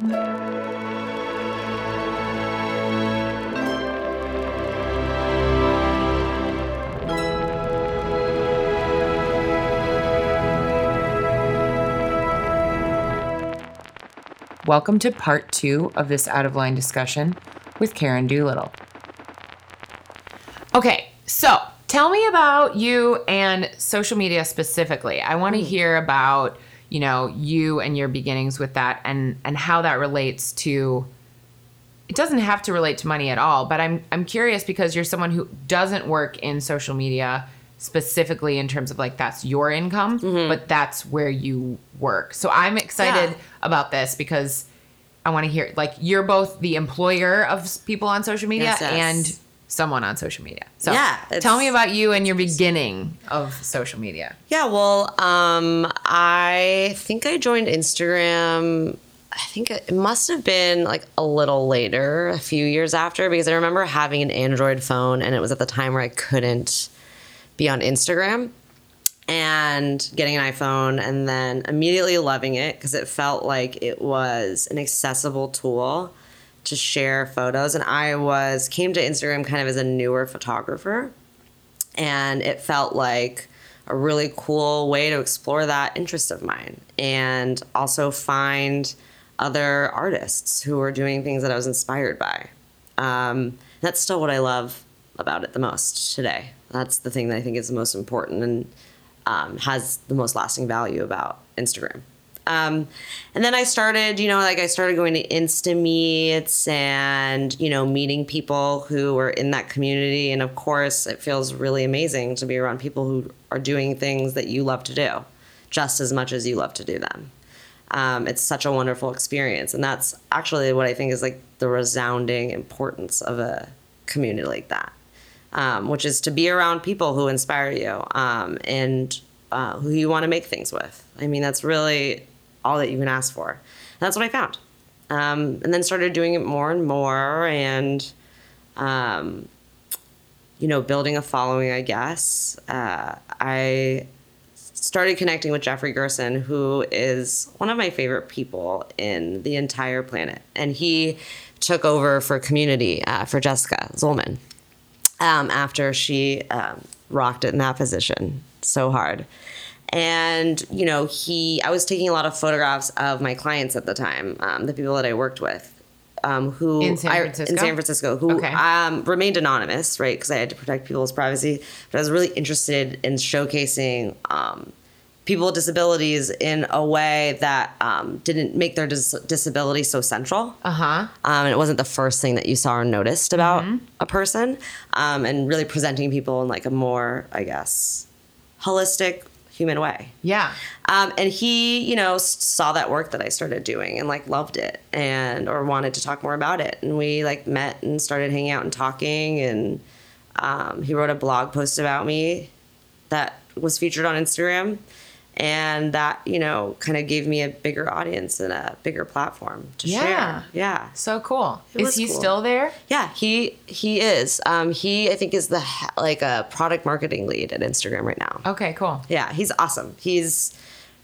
Welcome to part two of this out of line discussion with Karen Doolittle. Okay, so tell me about you and social media specifically. I want to mm. hear about you know you and your beginnings with that and and how that relates to it doesn't have to relate to money at all but i'm i'm curious because you're someone who doesn't work in social media specifically in terms of like that's your income mm-hmm. but that's where you work so i'm excited Yeah. about this because i want to hear like you're both the employer of people on social media Yes, yes. and someone on social media so Yeah, tell me about you and your beginning of social media Yeah, well, um, I think I joined Instagram. I think it must have been like a little later, a few years after, because I remember having an Android phone, and it was at the time where I couldn't be on Instagram and getting an iPhone, and then immediately loving it because it felt like it was an accessible tool to share photos. And I was came to Instagram kind of as a newer photographer and it felt like a really cool way to explore that interest of mine and also find other artists who were doing things that I was inspired by. Um, that's still what I love about it the most today. That's the thing that I think is the most important and um, has the most lasting value about Instagram. Um, and then I started, you know, like I started going to Insta meets and, you know, meeting people who were in that community. And of course, it feels really amazing to be around people who are doing things that you love to do just as much as you love to do them. Um, it's such a wonderful experience. And that's actually what I think is like the resounding importance of a community like that, um, which is to be around people who inspire you um, and uh, who you want to make things with. I mean, that's really all that you can ask for. And that's what I found. Um, and then started doing it more and more and, um, you know, building a following, I guess. Uh, I started connecting with Jeffrey Gerson, who is one of my favorite people in the entire planet. And he took over for community uh, for Jessica Zollman um, after she um, rocked it in that position so hard. And, you know, he, I was taking a lot of photographs of my clients at the time, um, the people that I worked with. Um, who In San I- Francisco? in San Francisco, who Okay. um, remained anonymous, right? Because I had to protect people's privacy. But I was really interested in showcasing um, people with disabilities in a way that um, didn't make their dis- disability so central. uh-huh Um, and it wasn't the first thing that you saw or noticed about a person. Um, and really presenting people in like a more, I guess, holistic, human way. yeah Um, and he, you know, saw that work that I started doing and like loved it and or wanted to talk more about it. And we like met and started hanging out and talking. And um, he wrote a blog post about me that was featured on Instagram. And that, you know, kind of gave me a bigger audience and a bigger platform to Yeah. share. Yeah. Yeah. So cool It is he cool. still there Yeah, he he is. Um, he I think is the like a product marketing lead at Instagram right now. okay cool Yeah, he's awesome. He's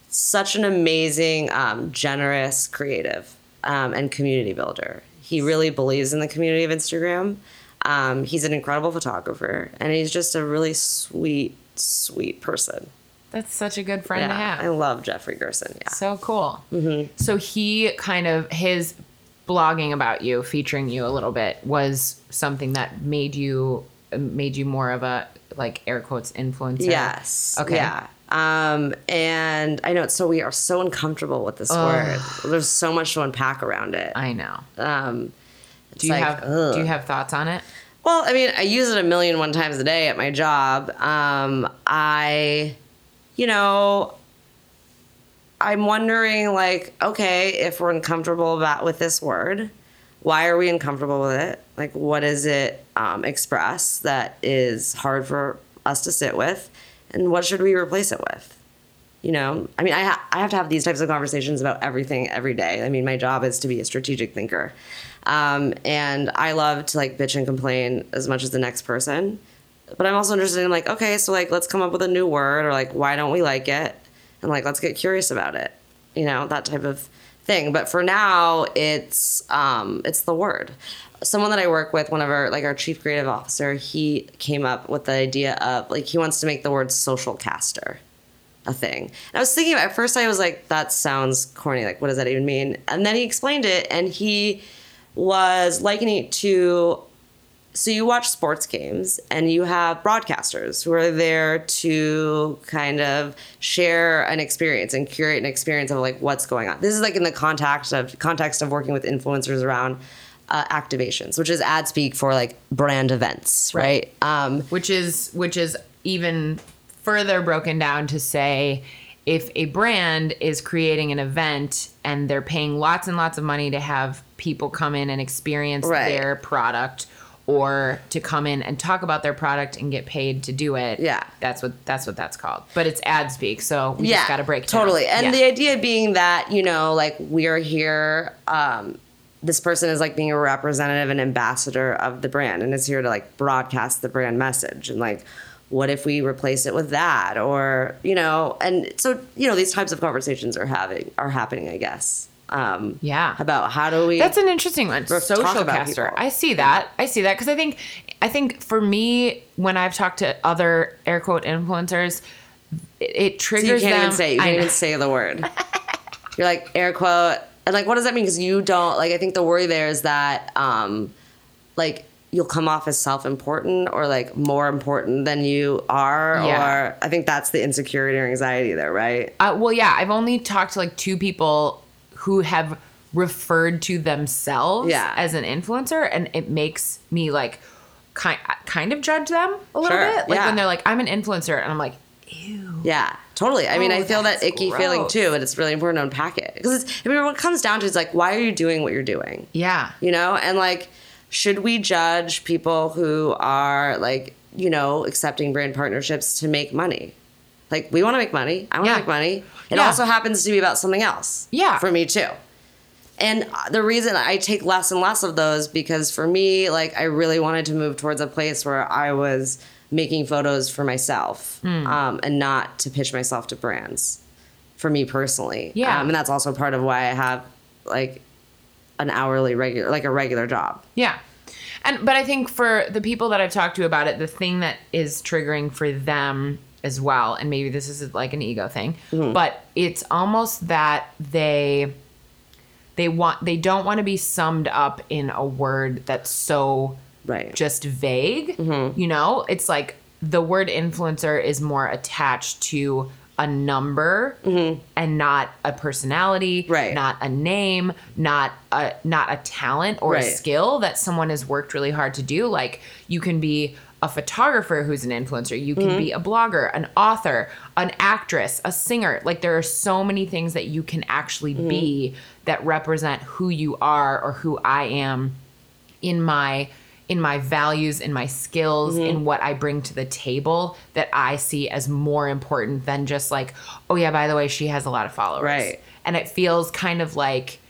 such an amazing, um, generous, creative, um, and community builder. He really believes in the community of Instagram. Um, he's an incredible photographer, and he's just a really sweet, sweet person. That's such a good friend to have. I love Jeffrey Gerson. Yeah. So cool. So he kind of his blogging about you, featuring you a little bit, was something that made you made you more of a like air quotes influencer. Yes. Okay. Yeah. Um, and I know it's so we are so uncomfortable with this word. There's so much to unpack around it. I know. Um, it's Do you like, have ugh. Do you have thoughts on it? Well, I mean, I use it a million one times a day at my job. Um, I, you know, I'm wondering, like, okay, if we're uncomfortable about with this word, why are we uncomfortable with it? Like, what does it um, express that is hard for us to sit with, and what should we replace it with? You know, I mean, I, ha- I have to have these types of conversations about everything every day. I mean, my job is to be a strategic thinker. Um, and I love to like bitch and complain as much as the next person. But I'm also interested in like, okay, so like, let's come up with a new word or like, why don't we like it? And like, let's get curious about it. You know, that type of thing. But for now, it's um, it's the word. Someone that I work with, one of our like our chief creative officer, he came up with the idea of like he wants to make the word social caster a thing. And I was thinking at first I was like, that sounds corny. Like, what does that even mean? And then he explained it, and he was likening it to so you watch sports games and you have broadcasters who are there to kind of share an experience and curate an experience of like what's going on. This is like in the context of context of working with influencers around uh, activations, which is ad speak for like brand events, right? Um, which is which is even further broken down to say if a brand is creating an event and they're paying lots and lots of money to have people come in and experience Right. their product or to come in and talk about their product and get paid to do it. Yeah. That's what that's what that's called. But it's ad speak, so we just got to break down. totally and Yeah. the idea being that you know like we're here um this person is like being a representative and ambassador of the brand and is here to like broadcast the brand message and like what if we replace it with that or you know and so you know these types of conversations are having are happening i guess um Yeah. about how do we That's an interesting one. Social caster. people. I see that. I see that because I think I think for me when I've talked to other air quote influencers, it, it So you triggers can't them. even say you I can't even say the word you're like air quote and like what does that mean because you don't like i think the worry there is that um like you'll come off as self-important or like more important than you are Yeah. or i think that's the insecurity or anxiety there right Uh, well, yeah, I've only talked to like two people who have referred to themselves Yeah. as an influencer, and it makes me like kind kind of judge them a little Sure, bit. Like yeah. when they're like, "I'm an influencer," and I'm like, "Ew." yeah totally i mean Oh, i feel that icky feeling too and it's really important to unpack it because i mean what it comes down to is like why are you doing what you're doing Yeah. you know and like should we judge people who are like you know accepting brand partnerships to make money like we want to make money i want to Yeah. make money it Yeah. also happens to be about something else Yeah. for me too and the reason i take less and less of those because for me like i really wanted to move towards a place where i was making photos for myself Hmm. um, and not to pitch myself to brands for me personally Yeah. um, and that's also part of why i have like an hourly regular like a regular job Yeah. And but I think for the people that I've talked to about it, the thing that is triggering for them as well, and maybe this is like an ego thing, Mm-hmm. but it's almost that they they want they don't want to be summed up in a word that's so Right. just vague. Mm-hmm. You know, it's like the word influencer is more attached to a number and not a personality, Mm-hmm. Right. not a name, not a not a talent or a skill that someone has worked really hard to do. Like you can be a photographer who's an influencer, you can Mm-hmm. be a blogger, an author, an actress, a singer. Like there are so many things that you can actually Mm-hmm. be that represent who you are or who I am in my in my values in my skills Mm-hmm. in what i bring to the table that i see as more important than just like oh yeah by the way she has a lot of followers Right. and it feels kind of like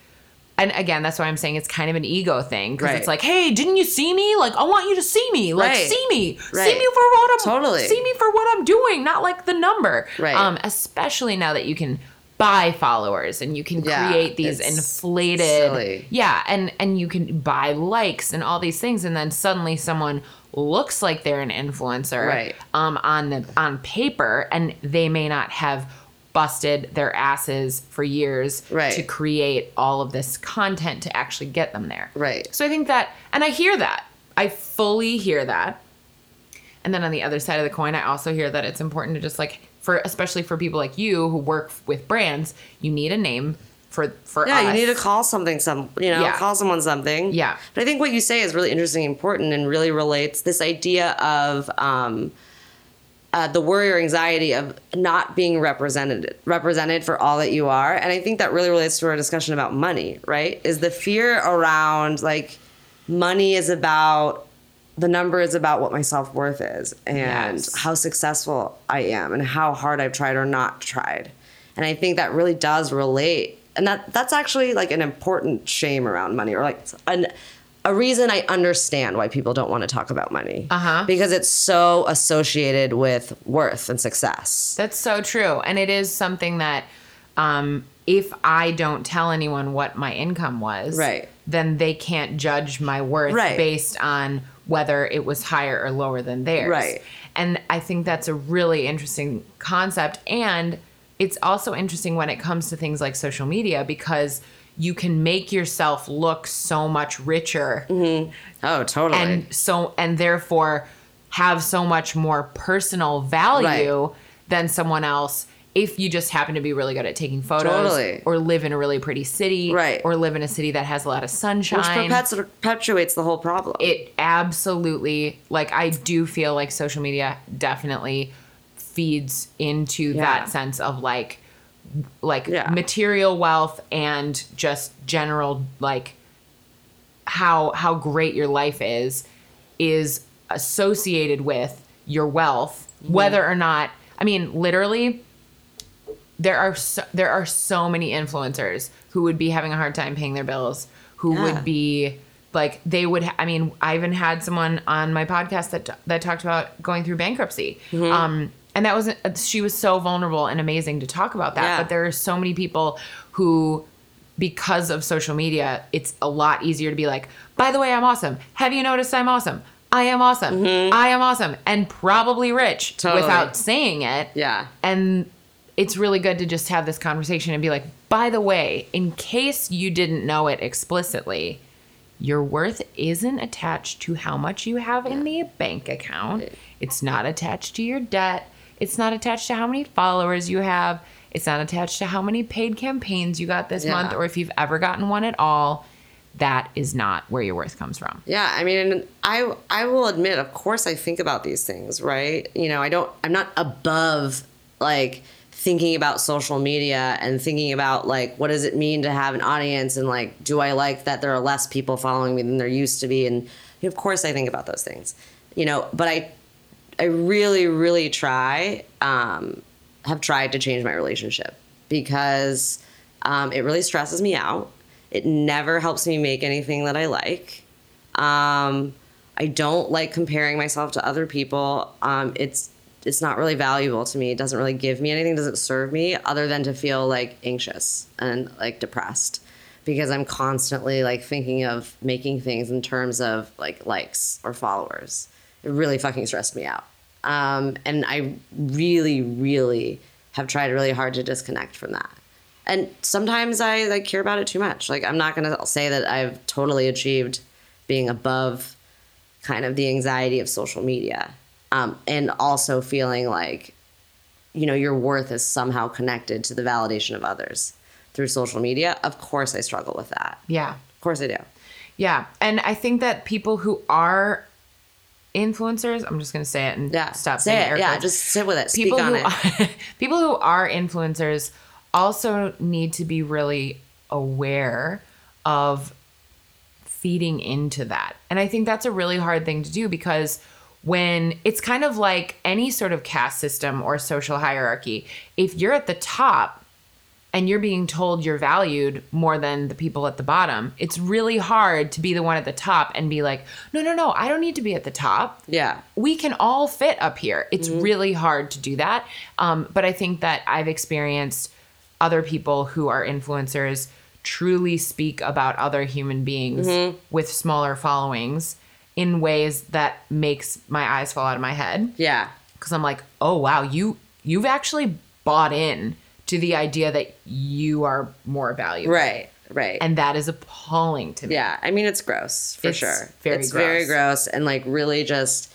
and again that's why i'm saying it's kind of an ego thing because Right. it's like hey didn't you see me like i want you to see me like Right. see me see me for what i'm Totally. see me for what i'm doing not like the number Right. um especially now that you can buy followers and you can Yeah, create these inflated silly. yeah and and you can buy likes and all these things and then suddenly someone looks like they're an influencer Right. um on the on paper and they may not have busted their asses for years Right. to create all of this content to actually get them there Right. so i think that and i hear that i fully hear that and then on the other side of the coin i also hear that it's important to just like for especially for people like you who work with brands you need a name for for Yeah, you need to call something some you know, Yeah. call someone something. Yeah. But I think what you say is really interesting and important and really relates this idea of um uh, the worry or anxiety of not being represented represented for all that you are. And i think that really relates to our discussion about money right? Is the fear around like money is about the number is about what my self-worth is and Yes. how successful i am and how hard i've tried or not tried. And i think that really does relate. And that that's actually like an important shame around money or like an a reason I understand why people don't want to talk about money. Uh-huh. Because it's so associated with worth and success. That's so true. And it is something that um, if I don't tell anyone what my income was, Right. then they can't judge my worth Right. based on whether it was higher or lower than theirs. Right. And I think that's a really interesting concept. And it's also interesting when it comes to things like social media because you can make yourself look so much richer mm-hmm. Oh, totally. and so and therefore have so much more personal value than someone else if you just happen to be really good at taking photos Totally. or live in a really pretty city Right. or live in a city that has a lot of sunshine which perpetuates the whole problem. it absolutely like i do feel like social media definitely feeds into Yeah. that sense of like like Yeah. material wealth and just general like how how great your life is is associated with your wealth whether or not i mean literally there are so, there are so many influencers who would be having a hard time paying their bills who Yeah. would be like they would ha- i mean i even had someone on my podcast that that talked about going through bankruptcy Mm-hmm. um and that was she was so vulnerable and amazing to talk about that Yeah. but there are so many people who because of social media it's a lot easier to be like by the way i'm awesome have you noticed i'm awesome i am awesome i am awesome and probably rich Mm-hmm. Totally. without saying it yeah. and it's really good to just have this conversation and be like, by the way, in case you didn't know it explicitly, your worth isn't attached to how much you have in the bank account. It's not attached to your debt. It's not attached to how many followers you have. It's not attached to how many paid campaigns you got this Yeah. month or if you've ever gotten one at all. That is not where your worth comes from. Yeah, I mean, I I will admit, of course, I think about these things, right? You know, I don't. I'm not above like thinking about social media and thinking about like what does it mean to have an audience and like do I like that there are less people following me than there used to be? And you know, of course, I think about those things. You know, but I I really, really try, um, have tried to change my relationship because um, it really stresses me out. It never helps me make anything that I like. Um, I don't like comparing myself to other people. Um, it's it's not really valuable to me. It doesn't really give me anything. It doesn't serve me other than to feel like anxious and like depressed because I'm constantly like thinking of making things in terms of like likes or followers. It really fucking stressed me out. Um, and I really, really have tried really hard to disconnect from that. And sometimes I like care about it too much. Like I'm not gonna say that I've totally achieved being above kind of the anxiety of social media, um, and also feeling like you know your worth is somehow connected to the validation of others through social media. Of course, I struggle with that. Yeah. Of course, I do. Yeah. And I think that people who are influencers, I'm just going to say it and Yeah, stop say saying it. Yeah, just sit with it. Speak people on who it. Are, people who are influencers also need to be really aware of feeding into that. And I think that's a really hard thing to do because when it's kind of like any sort of caste system or social hierarchy, if you're at the top and you're being told you're valued more than the people at the bottom, it's really hard to be the one at the top and be like, no, no, no, I don't need to be at the top Yeah. we can all fit up here. It's really hard to do that. Um, but I think that I've experienced other people who are influencers truly speak about other human beings with smaller followings in ways that makes my eyes fall out of my head Yeah. because I'm like, oh wow, you you've actually bought in to the idea that you are more valuable, Right. Right. and that is appalling to me. Yeah, I mean it's gross for It's sure. very it's very gross. gross and like really just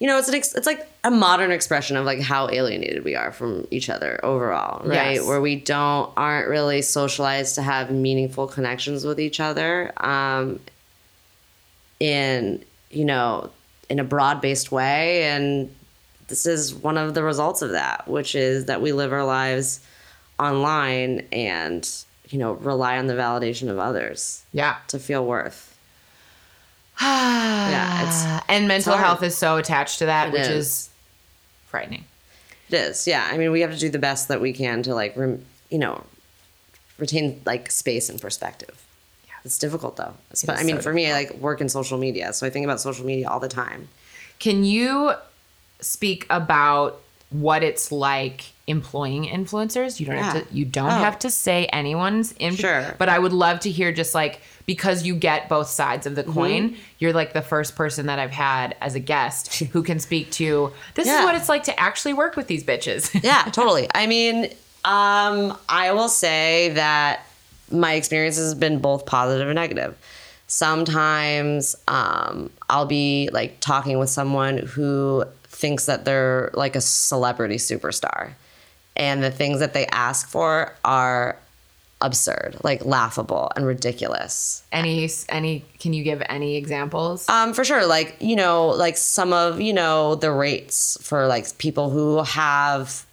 you know, it's an ex- it's like a modern expression of like how alienated we are from each other overall, right? Yes. Where we don't aren't really socialized to have meaningful connections with each other um in, you know, in a broad-based way and this is one of the results of that, which is that we live our lives online and you know, rely on the validation of others Yeah. to feel worth. yeah, it's- and mental hard. health is so attached to that, It which is. is. frightening. It is, yeah. I mean, we have to do the best that we can to like, rem- you know, retain like space and perspective. Yeah. It's difficult though. It But I mean, so for me, I like work in social media, so I think about social media all the time. Can you speak about what it's like employing influencers. You don't Yeah. have to you don't Oh. have to say anyone's in Sure. but I would love to hear just like because you get both sides of the Mm-hmm. coin, you're like the first person that I've had as a guest who can speak to this is what it's like to actually work with these bitches. yeah, totally. I mean, um, I will say that my experience has been both positive and negative. Sometimes um, I'll be like talking with someone who thinks that they're like a celebrity superstar, and the things that they ask for are absurd, like laughable and ridiculous. any any can you give any examples? Um, for sure. Like, you know, like some of, you know, the rates for like people who have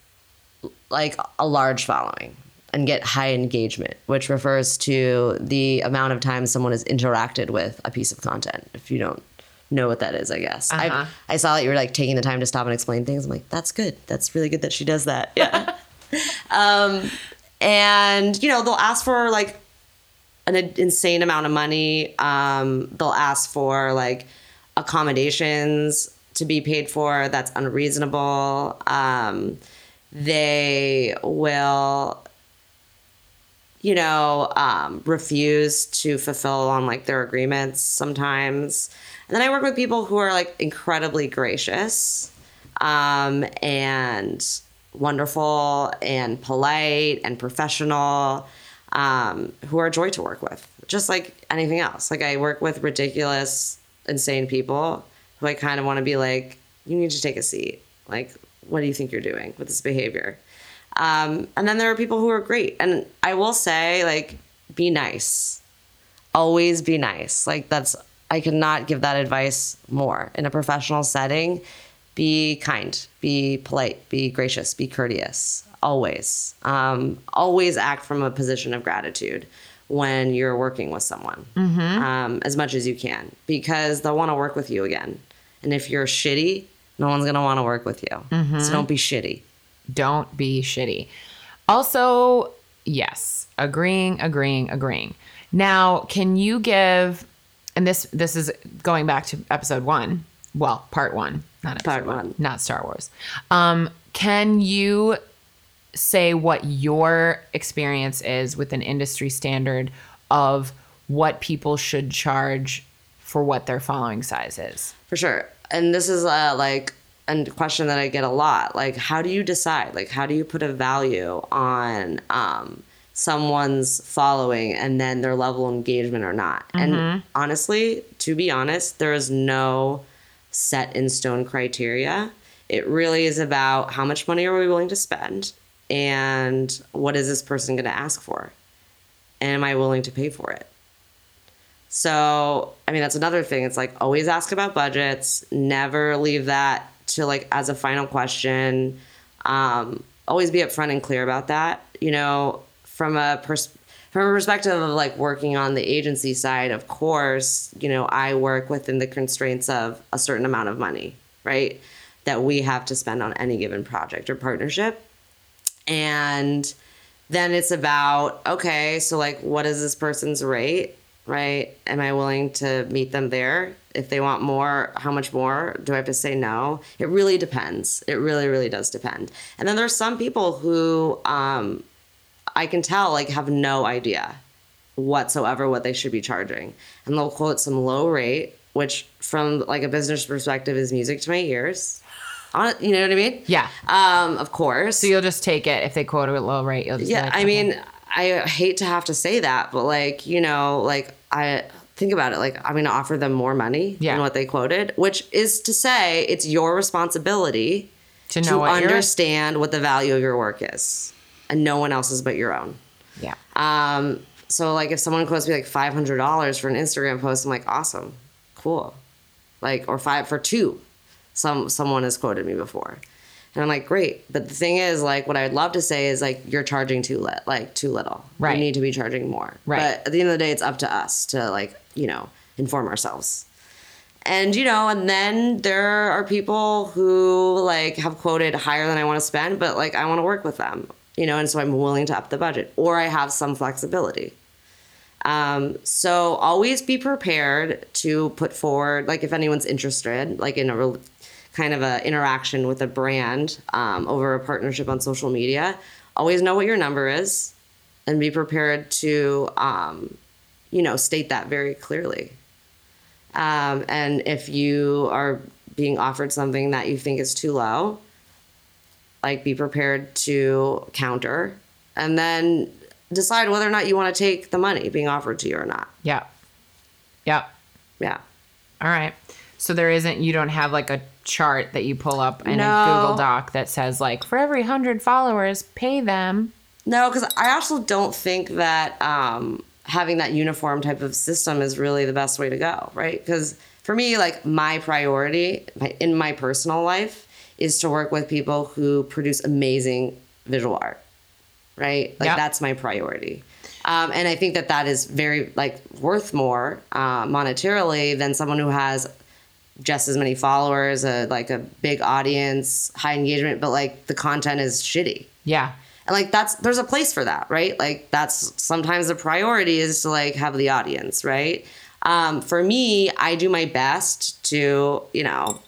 like a large following and get high engagement, which refers to the amount of time someone has interacted with a piece of content. If you don't know what that is, I guess. Uh-huh. I, I saw that you were like taking the time to stop and explain things. I'm like, that's good. That's really good that she does that. Yeah. um, and, you know, they'll ask for like an insane amount of money. Um, they'll ask for like accommodations to be paid for that's unreasonable. Um, they will, you know, um, refuse to fulfill on like their agreements sometimes. And then I work with people who are like incredibly gracious um, and wonderful and polite and professional um, who are a joy to work with, just like anything else. Like I work with ridiculous, insane people who I kind of want to be like, you need to take a seat. Like, what do you think you're doing with this behavior? Um, and then there are people who are great. And I will say, like, be nice. Always be nice. Like, that's, I cannot give that advice more. In a professional setting, be kind, be polite, be gracious, be courteous. Always. Um, always act from a position of gratitude when you're working with someone um, as much as you can because they'll want to work with you again. And if you're shitty, no one's going to want to work with you. So don't be shitty. Don't be shitty. Also, yes, agreeing, agreeing, agreeing. Now, can you give and this this is going back to episode 1. Well, part 1, not episode Part one, one. not Star Wars. Um can you say what your experience is with an industry standard of what people should charge for what their following size is? For sure. And this is uh, like a question that I get a lot. Like, how do you decide? Like, how do you put a value on um, someone's following and then their level of engagement or not? And honestly, to be honest, there is no set in stone criteria. It really is about how much money are we willing to spend and what is this person going to ask for? And am I willing to pay for it? So, I mean, that's another thing. It's like always ask about budgets. Never leave that to like as a final question. Um, always be upfront and clear about that. You know, from a pers- from a perspective of like working on the agency side, of course, you know, I work within the constraints of a certain amount of money, right? That we have to spend on any given project or partnership. And then it's about, okay, so like, what is this person's rate? right? Am I willing to meet them there? If they want more, how much more? Do I have to say no? It really depends. It really, really does depend. And then there's some people who um, I can tell like have no idea whatsoever what they should be charging, and they'll quote some low rate, which from like a business perspective is music to my ears. On you know what I mean? Yeah. Um, of course. So you'll just take it if they quote a low rate. You'll just Yeah, like, I okay. mean, I hate to have to say that, but like, you know, like I think about it, like I'm going to offer them more money Yeah. than what they quoted, which is to say it's your responsibility to know to what understand what the value of your work is and no one else's but your own. Yeah. Um, so like if someone quotes me like five hundred dollars for an Instagram post, I'm like, awesome, cool, like or five for two. Some someone has quoted me before, and I'm like, great. But the thing is, like, what I'd love to say is like you're charging too lit, like too little. Right. You need to be charging more. Right. But at the end of the day, it's up to us to like you know inform ourselves. And you know, and then there are people who like have quoted higher than I want to spend, but like I want to work with them, you know, and so I'm willing to up the budget or I have some flexibility. Um, so always be prepared to put forward, like if anyone's interested, like in a, rel kind of a interaction with a brand um, over a partnership on social media, always know what your number is and be prepared to, um, you know, state that very clearly. Um, and if you are being offered something that you think is too low, like be prepared to counter and then decide whether or not you want to take the money being offered to you or not. Yeah. Yeah. Yeah. All right. So there isn't, you don't have like a chart that you pull up in a Google Doc that says, like, for every 100 followers, pay them. No, because I also don't think that um, having that uniform type of system is really the best way to go, right? Because for me, like my priority in my personal life is to work with people who produce amazing visual art, right? Like Yep. that's my priority. Um, and I think that that is very like worth more uh, monetarily than someone who has just as many followers, a, like a big audience, high engagement, but like the content is shitty Yeah. and like that's there's a place for that right like that's sometimes the priority is to like have the audience right um, for me i do my best to you know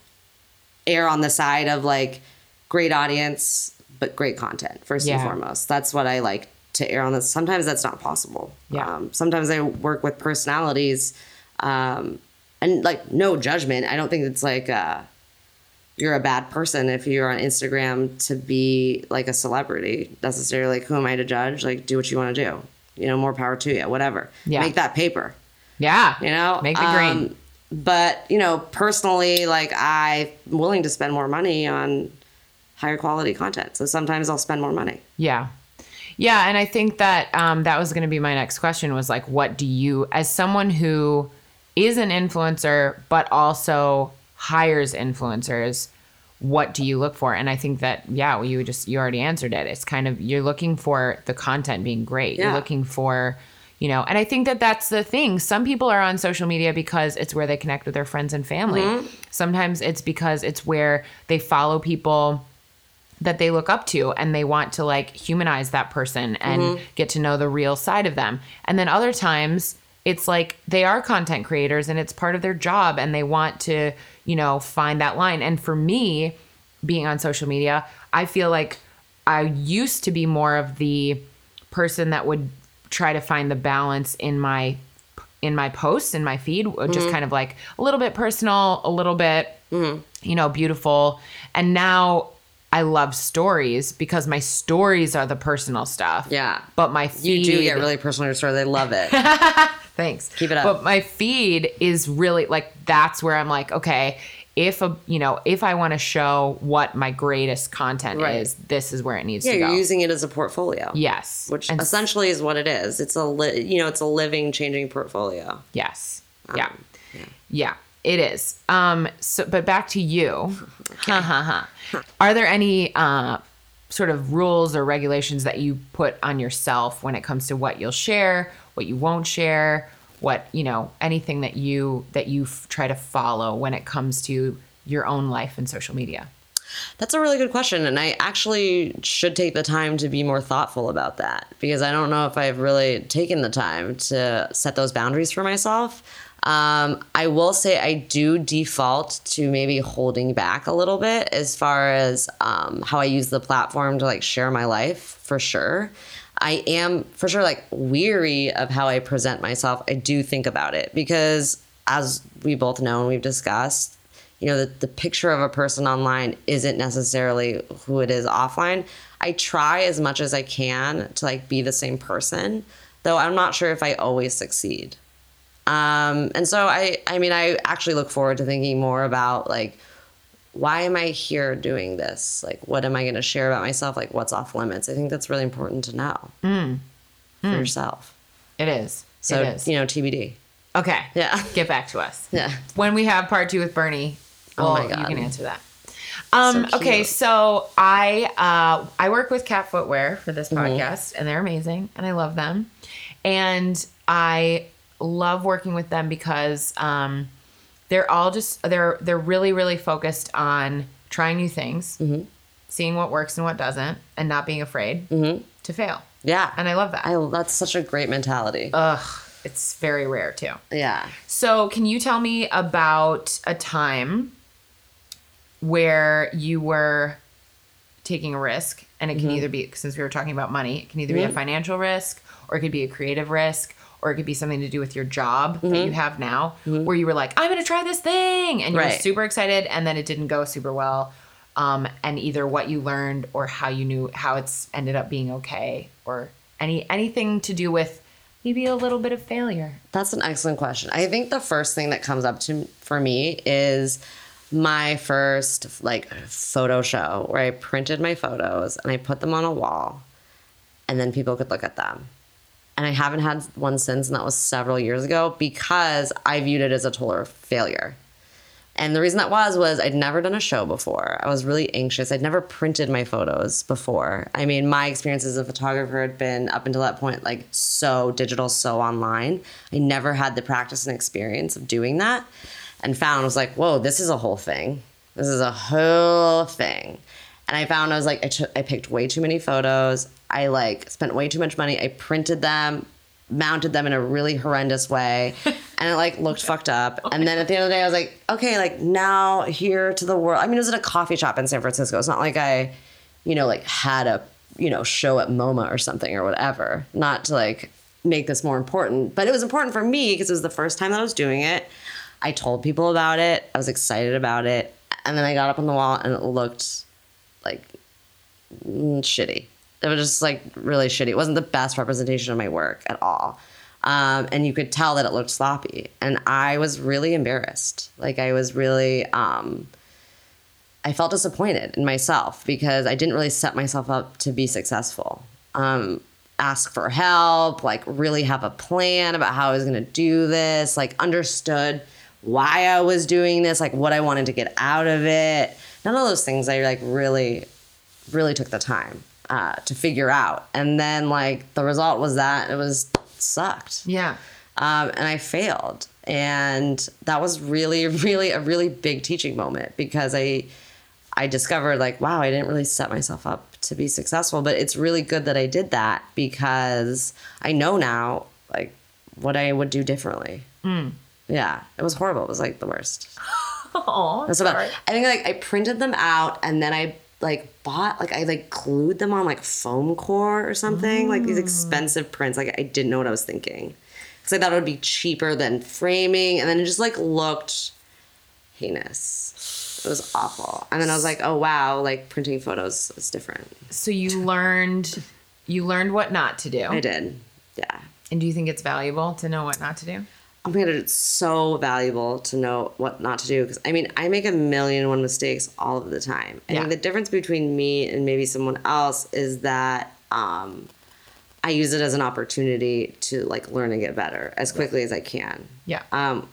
err on the side of like great audience but great content first and foremost that's what i like to err on this sometimes that's not possible Yeah. um, sometimes i work with personalities um, and like no judgment i don't think it's like uh, you're a bad person if you're on Instagram to be like a celebrity necessarily. Like, who am I to judge? Like, do what you want to do. You know, more power to you. Whatever. Yeah. Make that paper. Yeah. You know, Make the green. Um, but you know, personally, like I'm willing to spend more money on higher quality content. So sometimes I'll spend more money. Yeah. Yeah, and I think that um, that was going to be my next question was like, what do you, as someone who is an influencer but also hires influencers, what do you look for? And I think that yeah, well, you just you already answered it. It's kind of you're looking for the content being great. You're looking for you know, and I think that that's the thing. Some people are on social media because it's where they connect with their friends and family. Mm-hmm. Sometimes it's because it's where they follow people that they look up to and they want to like humanize that person and mm-hmm. get to know the real side of them. And then other times it's like they are content creators and it's part of their job and they want to, you know, find that line. And for me, being on social media, I feel like I used to be more of the person that would try to find the balance in my in my posts in my feed uh, just mm-hmm. kind of like a little bit personal a little bit mm-hmm. you know beautiful and now i love stories because my stories are the personal stuff Yeah. but my You do get really personal in your story. They love it. thanks Keep it up. but my feed is really like that's where i'm like okay if a you know if i want to show what my greatest content Right. is this is where it needs yeah, to go you're using it as a portfolio. yes Which And essentially is what it is. It's a li- you know it's a living, changing portfolio. Yes. Um, yeah. yeah. it is. Um so but back to you. Ha ha ha. Are there any uh sort of rules or regulations that you put on yourself when it comes to what you'll share, what you won't share, what, you know, anything that you that you try to follow when it comes to your own life and social media? That's a really good question. And I actually should take the time to be more thoughtful about that because I don't know if I've really taken the time to set those boundaries for myself. Um, I will say I do default to maybe holding back a little bit as far as um, how I use the platform to like share my life for sure. I am for sure like weary of how I present myself. I do think about it because as we both know and we've discussed, you know, the, the picture of a person online isn't necessarily who it is offline. I try as much as I can to like be the same person, though I'm not sure if I always succeed. Um, and so I, I mean, I actually look forward to thinking more about like, why am I here doing this? Like, what am I going to share about myself? Like, what's off limits? I think that's really important to know for yourself. It is. So, it is. you know, TBD. okay. Yeah. Get back to us. Yeah. When we have part two with Bernie, Oh my God. you can answer that. Um, So okay, so I uh, I work with Cat Footwear for this Mm-hmm. podcast, and they're amazing, and I love them, and I love working with them because um, they're all just they're they're really really focused on trying new things, Mm-hmm. seeing what works and what doesn't, and not being afraid to fail. Yeah. And I love that. I, that's such a great mentality. Ugh, it's very rare too. yeah. So, can you tell me about a time where you were taking a risk and it can Mm-hmm. either be since we were talking about money it can either be a financial risk or it could be a creative risk or it could be something to do with your job that you have now where you were like i'm going to try this thing and you were Mm-hmm. Super excited and then it didn't go super well um, and either what you learned or how you knew how it's ended up being okay or any anything to do with maybe a little bit of failure That's an excellent question. I think the first thing that comes up to for me is my first like photo show where I printed my photos and I put them on a wall and then people could look at them. And I haven't had one since and that was several years ago because I viewed it as a total failure. And the reason that was was I'd never done a show before. I was really anxious. I'd never printed my photos before. I mean, my experience as a photographer had been up until that point like so digital, so online. I never had the practice and experience of doing that and found was like, whoa, this is a whole thing. This is a whole thing. And I found I was like, I, picked way too many photos. I like spent way too much money. I printed them, mounted them in a really horrendous way, and it like looked fucked up. Oh and then at the end of the day, I was like, okay, like now here to the world. I mean, it was at a coffee shop in San Francisco. It's not like I, you know, like had a you know show at MoMA or something or whatever. Not to like make this more important, but it was important for me because it was the first time that I was doing it. I told people about it. I was excited about it, and then I got up on the wall and it looked shitty. It was just like really shitty. It wasn't the best representation of my work at all. Um, and you could tell that it looked sloppy. And I was really embarrassed. Like I was really, um, I felt disappointed in myself because I didn't really set myself up to be successful. Um, ask for help, like really have a plan about how I was going to do this, like understood why I was doing this, like what I wanted to get out of it. None of those things I like really, really took the time uh, to figure out. And then like the result was that it was sucked yeah um, and I failed. And that was really, really a really big teaching moment because I, I discovered like, wow, I didn't really set myself up to be successful. But it's really good that I did that because I know now like what I would do differently. Yeah, it was horrible. It was like the worst. oh That's about. I think like I printed them out and then I like bought like I like glued them on like foam core or something like these mm. expensive prints. Like I didn't know what I was thinking because I thought it would be cheaper than framing, and then it just like looked heinous. It was awful. And then I was like, oh wow, like printing photos is different. so you learned you learned what not to do I did. Yeah. and do you think it's valuable to know what not to do Oh my god, it's so valuable to know what not to do because I mean, I make a million and one mistakes all of the time. I Yeah. think the difference between me and maybe someone else is that um, I use it as an opportunity to like learn and get better as quickly as I can. yeah Um,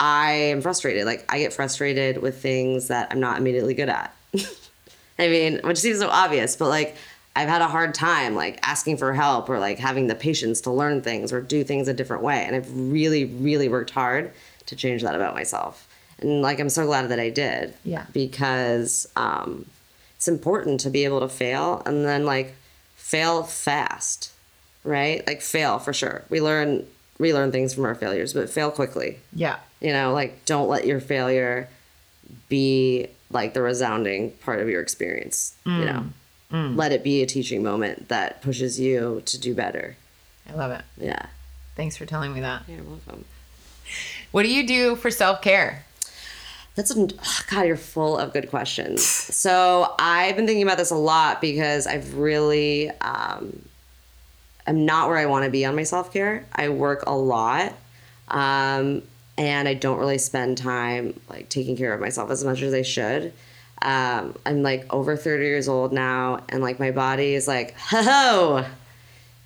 I am frustrated. Like I get frustrated with things that I'm not immediately good at. I mean, which seems so obvious, but like I've had a hard time like asking for help or like having the patience to learn things or do things a different way. And I've really, really worked hard to change that about myself. And like I'm so glad that I did. Yeah. Because um, it's important to be able to fail and then like fail fast, right? Like fail for sure. We learn relearn things from our failures, but fail quickly. yeah You know, like don't let your failure be like the resounding part of your experience. You know, let it be a teaching moment that pushes you to do better. i love it Yeah. thanks for telling me that You're welcome. what do you do for self-care That's a, God, you're full of good questions. So I've been thinking about this a lot because I've really, um, I'm not where I want to be on my self care. I work a lot, um, and I don't really spend time like taking care of myself as much as I should. Um, I'm like over 30 years old now, and like my body is like, ho ho.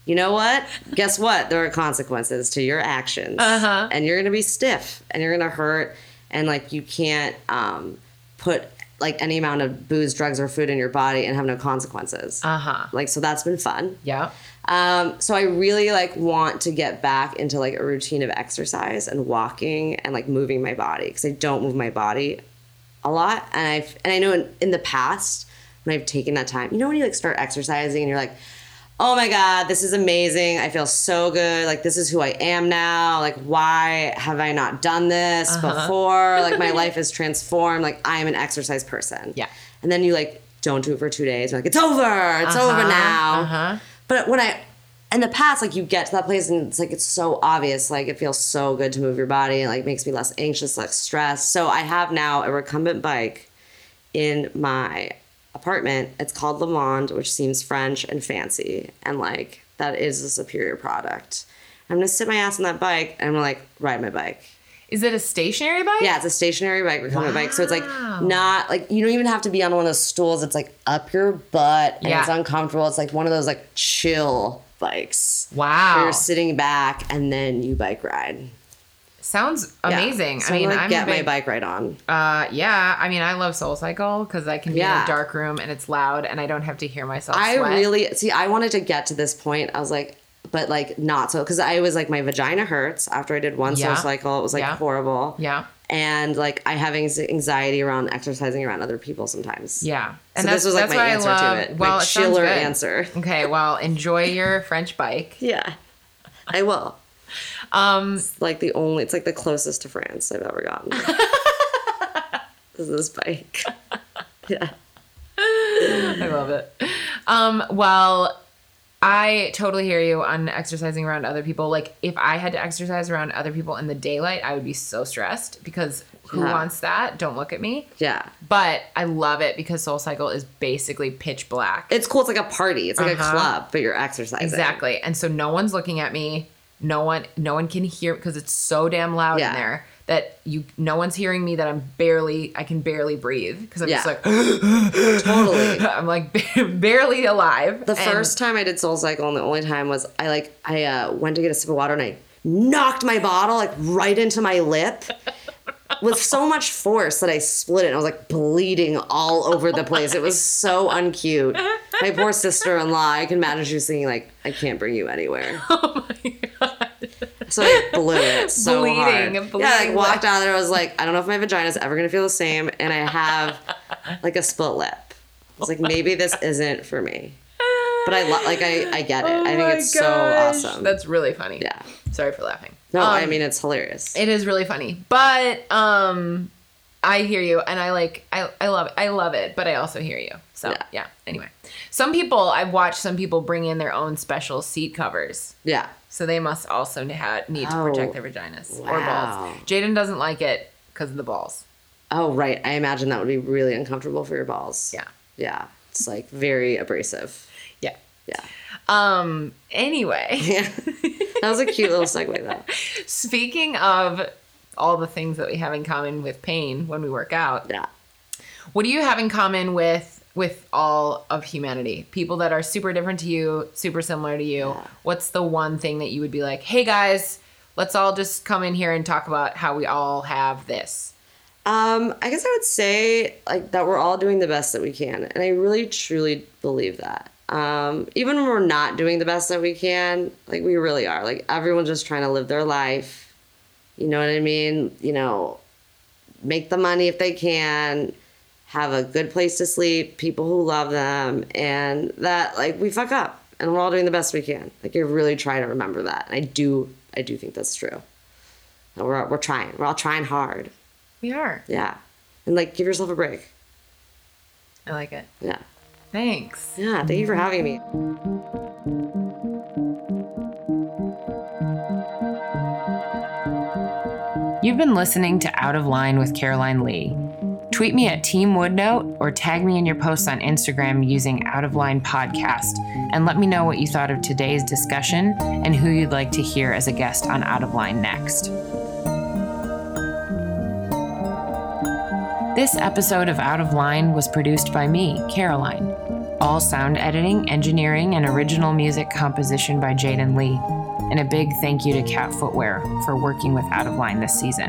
you know what? Guess what? There are consequences to your actions, Uh-huh. and you're gonna be stiff, and you're gonna hurt, and like you can't um, put like any amount of booze, drugs, or food in your body and have no consequences. uh-huh Like so, that's been fun. yeah Um, so I really like want to get back into like a routine of exercise and walking and like moving my body because I don't move my body a lot. And I and I know in, in the past when I've taken that time, you know when you like start exercising and you're like, oh my God, this is amazing. I feel so good. Like, this is who I am now. Like, why have I not done this Uh-huh. before? Like, my life is transformed. Like, I am an exercise person. Yeah. And then you, like, don't do it for two days. You're like, it's over. It's over Uh-huh, now. uh-huh. But when I, in the past, like, you get to that place and it's like, it's so obvious. Like, it feels so good to move your body and, like, makes me less anxious, less stressed. So I have now a recumbent bike in my apartment. It's called Le Monde, which seems French and fancy, and like that is a superior product. I'm gonna sit my ass on that bike and I'm gonna like ride my bike. Is it a stationary bike? Yeah, it's a stationary bike, recumbent bike. So it's like not like you don't even have to be on one of those stools. It's like up your butt and Yeah. it's uncomfortable. It's like one of those like chill bikes. Wow. You're sitting back and then you bike ride. Sounds Yeah. amazing. So I mean, I'm gonna I'm get big, my bike ride on. Uh, yeah. I mean, I love Soul Cycle because I can be in a dark room and it's loud and I don't have to hear myself I sweat. really see. I wanted to get to this point. I was like, but like not so because I was like my vagina hurts after I did one Yeah. soul cycle. It was like Yeah. horrible. Yeah. And like I have anxiety around exercising around other people sometimes. Yeah. So this was like my answer to it. Well, my it chiller answer. Okay. Well, enjoy your French bike. Yeah, I will. Um, It's like the only. It's like the closest to France I've ever gotten. is this bike? yeah. I love it. Um, well, I totally hear you on exercising around other people. Like, if I had to exercise around other people in the daylight, I would be so stressed because who Yeah. wants that? Don't look at me. Yeah. But I love it because Soul Cycle is basically pitch black. It's cool. It's like a party. It's like Uh-huh. a club, but you're exercising. Exactly. And so no one's looking at me. No one no one can hear because it's so damn loud Yeah. in there that you no one's hearing me that I'm barely I can barely breathe because I'm just like Totally. I'm like barely alive. The And- first time I did Soul Cycle and the only time was I like I uh, went to get a sip of water and I knocked my bottle like right into my lip with so much force that I split it. And I was like bleeding all over the place. It was so uncute. My poor sister-in-law. I can imagine she was thinking like, I can't bring you anywhere. Oh my god. So I blew it so Bleeding, hard. bleeding yeah, I like walked out there. I was like, I don't know if my vagina's ever gonna feel the same, and I have like a split lip. I was like, maybe this isn't for me. But I lo- like I I get it. Oh I think it's so awesome. That's really funny. yeah. Sorry for laughing. No, Um, I mean it's hilarious. it is really funny. But um I hear you and I like I, I love it. I love it, but I also hear you. So Yeah. yeah. Anyway. Some people I've watched some people bring in their own special seat covers. yeah. So they must also ha- need to protect their vaginas or balls. Jaden doesn't like it because of the balls. Oh right. I imagine that would be really uncomfortable for your balls. Yeah. Yeah. It's like very abrasive. Yeah. Yeah. Um. Anyway, Yeah. that was a cute little segue though. speaking of all the things that we have in common with pain when we work out, Yeah. what do you have in common with with all of humanity? People that are super different to you, super similar to you. Yeah. What's the one thing that you would be like, "Hey guys, let's all just come in here and talk about how we all have this." Um, I guess I would say like that we're all doing the best that we can, and I really truly believe that. Um, even when we're not doing the best that we can, like we really are. Like everyone's just trying to live their life. You know what I mean? You know, make the money if they can, have a good place to sleep, people who love them, and that like we fuck up, and we're all doing the best we can. Like I really try to remember that, and I do. I do think that's true. And we're we're trying. We're all trying hard. We are. Yeah. And like give yourself a break. I like it. Yeah. Thanks. Yeah. Thank you for having me. You've been listening to Out of Line with Caroline Lee. Tweet me at Team Woodnote or tag me in your posts on Instagram using Out of Line Podcast and let me know what you thought of today's discussion and who you'd like to hear as a guest on Out of Line next. This episode of Out of Line was produced by me, Caroline. All sound editing, engineering, and original music composition by Jaden Lee. And a big thank you to Cat Footwear for working with Out of Line this season.